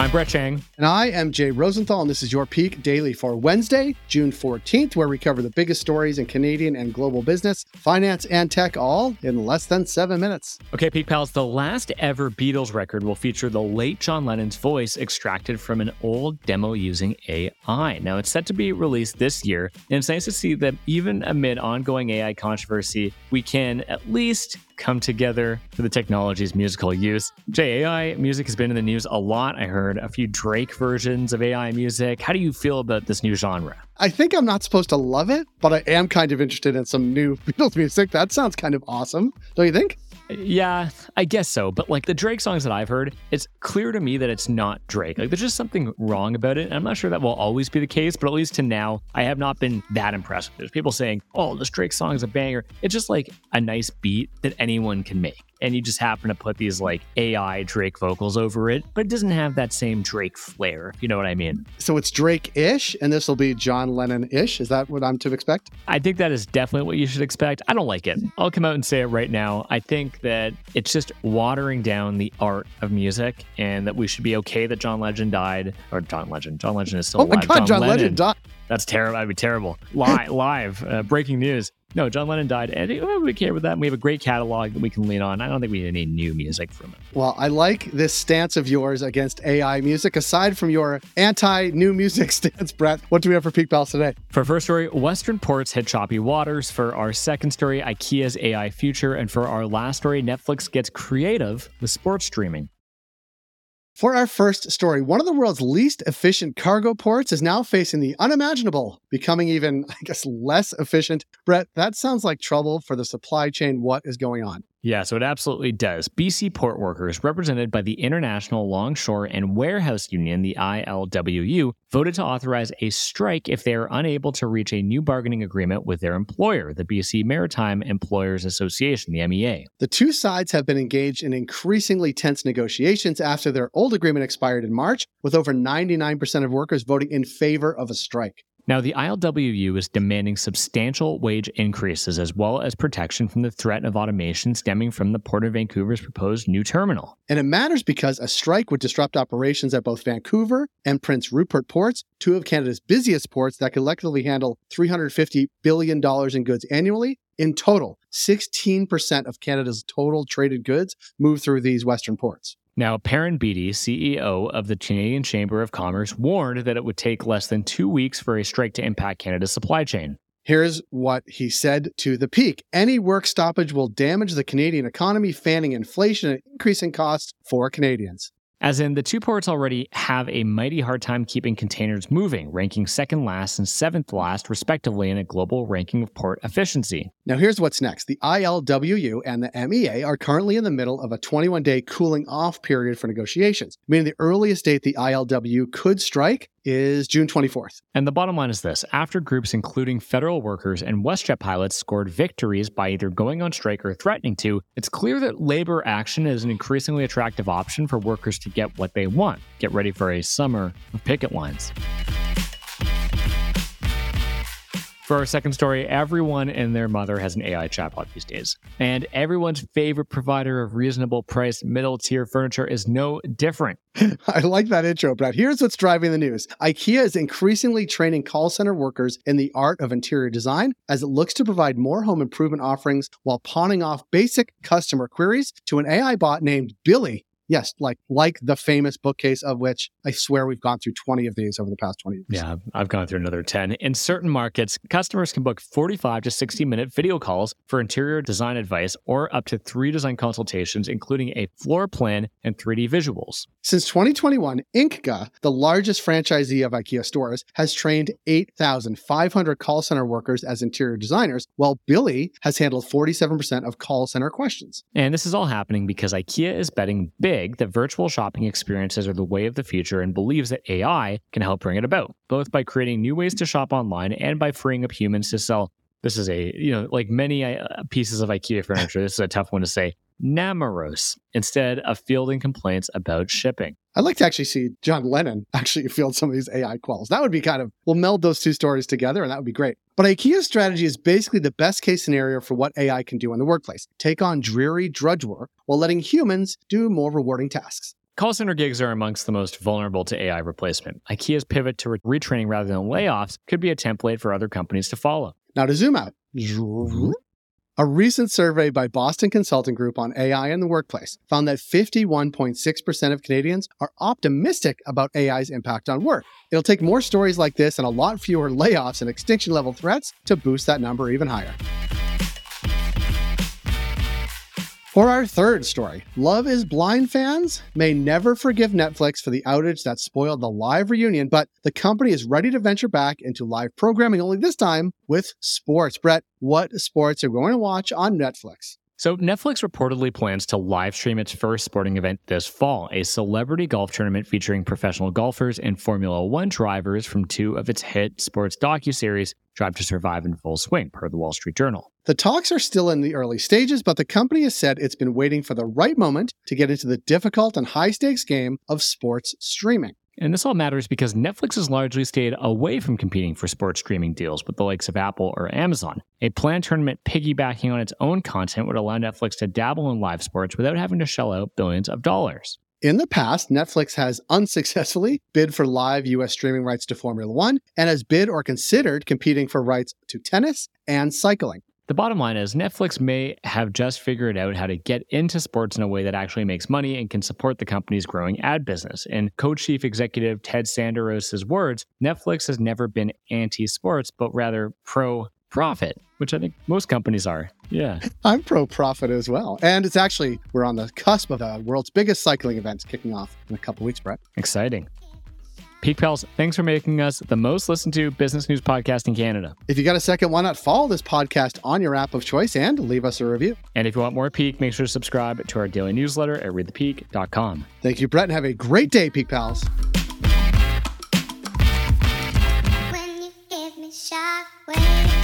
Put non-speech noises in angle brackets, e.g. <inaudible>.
I'm Brett Chang. And I am Jay Rosenthal, and this is your Peak Daily for Wednesday, June 14th, where we cover the biggest stories in Canadian and global business, finance, and tech, all in less than seven minutes. Okay, Peak Pals, the last ever Beatles record will feature the late John Lennon's voice extracted from an old demo using AI. Now, it's set to be released this year, and it's nice to see that even amid ongoing AI controversy, we can at least come together for the technology's musical use. Jay, AI music has been in the news a lot. I heard a few Drake versions of AI music. How do you feel about this new genre? I think I'm not supposed to love it, but I am kind of interested in some new <laughs> Beatles music. That sounds kind of awesome. Don't you think? Yeah, I guess so. But like the Drake songs that I've heard, it's clear to me that it's not Drake. Like there's just something wrong about it. And I'm not sure that will always be the case, but at least to now, I have not been that impressed. There's people saying, oh, this Drake song is a banger. It's just like a nice beat that anyone can make and you just happen to put these like AI Drake vocals over it, but it doesn't have that same Drake flair, you know what I mean? So it's Drake ish, and this will be John Lennon ish. Is that what I'm to expect? I think that is definitely what you should expect. I don't like it. I'll come out and say it right now. I think that it's just watering down the art of music and that we should be okay that John Legend died, or John Legend. John Legend is still oh alive. Oh my God, John, John Legend died. That's terrible. That'd be terrible. Live, <laughs> live, uh, breaking news. No, John Lennon died, and we care about that. we have a great catalog that we can lean on. I don't think we need any new music from him. Well, I like this stance of yours against AI music. Aside from your anti-new music <laughs> stance, Brett, what do we have for Peak Pals today? For first story, Western ports hit choppy waters. For our second story, IKEA's AI future, and for our last story, Netflix gets creative with sports streaming. For our first story, one of the world's least efficient cargo ports is now facing the unimaginable, becoming even, <laughs> I guess, less efficient. Brett, that sounds like trouble for the supply chain. What is going on? Yeah, so it absolutely does. BC port workers, represented by the International Longshore and Warehouse Union, the ILWU, voted to authorize a strike if they are unable to reach a new bargaining agreement with their employer, the BC Maritime Employers Association, the MEA. The two sides have been engaged in increasingly tense negotiations after their old agreement expired in March, with over 99% of workers voting in favor of a strike. Now, the ILWU is demanding substantial wage increases as well as protection from the threat of automation stemming from the Port of Vancouver's proposed new terminal. And it matters because a strike would disrupt operations at both Vancouver and Prince Rupert ports, two of Canada's busiest ports that collectively handle $350 billion in goods annually. In total, 16% of Canada's total traded goods move through these Western ports. Now, Perrin Beatty, CEO of the Canadian Chamber of Commerce, warned that it would take less than two weeks for a strike to impact Canada's supply chain. Here's what he said to the peak Any work stoppage will damage the Canadian economy, fanning inflation and increasing costs for Canadians. As in, the two ports already have a mighty hard time keeping containers moving, ranking second last and seventh last, respectively, in a global ranking of port efficiency. Now, here's what's next. The ILWU and the MEA are currently in the middle of a 21 day cooling off period for negotiations, meaning the earliest date the ILWU could strike is June 24th. And the bottom line is this after groups including federal workers and WestJet pilots scored victories by either going on strike or threatening to, it's clear that labor action is an increasingly attractive option for workers to get what they want. Get ready for a summer of picket lines. For our second story, everyone and their mother has an AI chatbot these days. And everyone's favorite provider of reasonable priced middle tier furniture is no different. <laughs> I like that intro, Brad. Here's what's driving the news IKEA is increasingly training call center workers in the art of interior design as it looks to provide more home improvement offerings while pawning off basic customer queries to an AI bot named Billy yes, like like the famous bookcase of which I swear we've gone through 20 of these over the past 20 years. Yeah, I've gone through another 10. In certain markets, customers can book 45 to 60 minute video calls for interior design advice or up to three design consultations, including a floor plan and 3D visuals. Since 2021, Ingka, the largest franchisee of IKEA stores, has trained 8,500 call center workers as interior designers, while Billy has handled 47% of call center questions. And this is all happening because IKEA is betting big that virtual shopping experiences are the way of the future and believes that AI can help bring it about, both by creating new ways to shop online and by freeing up humans to sell. This is a, you know, like many uh, pieces of IKEA furniture, this is a tough one to say Namoros instead of fielding complaints about shipping. I'd like to actually see John Lennon <laughs> actually field some of these AI quals. That would be kind of, we'll meld those two stories together and that would be great. But IKEA's strategy is basically the best case scenario for what AI can do in the workplace take on dreary drudge work while letting humans do more rewarding tasks. Call center gigs are amongst the most vulnerable to AI replacement. IKEA's pivot to retraining rather than layoffs could be a template for other companies to follow. Now to zoom out. A recent survey by Boston Consulting Group on AI in the workplace found that 51.6% of Canadians are optimistic about AI's impact on work. It'll take more stories like this and a lot fewer layoffs and extinction level threats to boost that number even higher. For our third story, Love is Blind fans may never forgive Netflix for the outage that spoiled the live reunion, but the company is ready to venture back into live programming, only this time with sports. Brett, what sports are we going to watch on Netflix? So, Netflix reportedly plans to live stream its first sporting event this fall, a celebrity golf tournament featuring professional golfers and Formula One drivers from two of its hit sports docuseries, Drive to Survive and Full Swing, per the Wall Street Journal. The talks are still in the early stages, but the company has said it's been waiting for the right moment to get into the difficult and high stakes game of sports streaming. And this all matters because Netflix has largely stayed away from competing for sports streaming deals with the likes of Apple or Amazon. A planned tournament piggybacking on its own content would allow Netflix to dabble in live sports without having to shell out billions of dollars. In the past, Netflix has <laughs> unsuccessfully bid for live US streaming rights to Formula One and has bid or considered competing for rights to tennis and cycling. The bottom line is Netflix may have just figured out how to get into sports in a way that actually makes money and can support the company's growing ad business. In co-chief executive Ted Sarandos' words, Netflix has never been anti-sports, but rather pro-profit, which I think most companies are. Yeah. <laughs> I'm pro-profit as well. And it's actually, we're on the cusp of the world's biggest cycling events kicking off in a couple weeks, Brett. Exciting. Peak Pals, thanks for making us the most listened to business news podcast in Canada. If you got a second, why not follow this podcast on your app of choice and leave us a review? And if you want more Peak, make sure to subscribe to our daily newsletter at readthepeak.com. Thank you, Brett, and have a great day, Peak Pals. When you give me shockwave.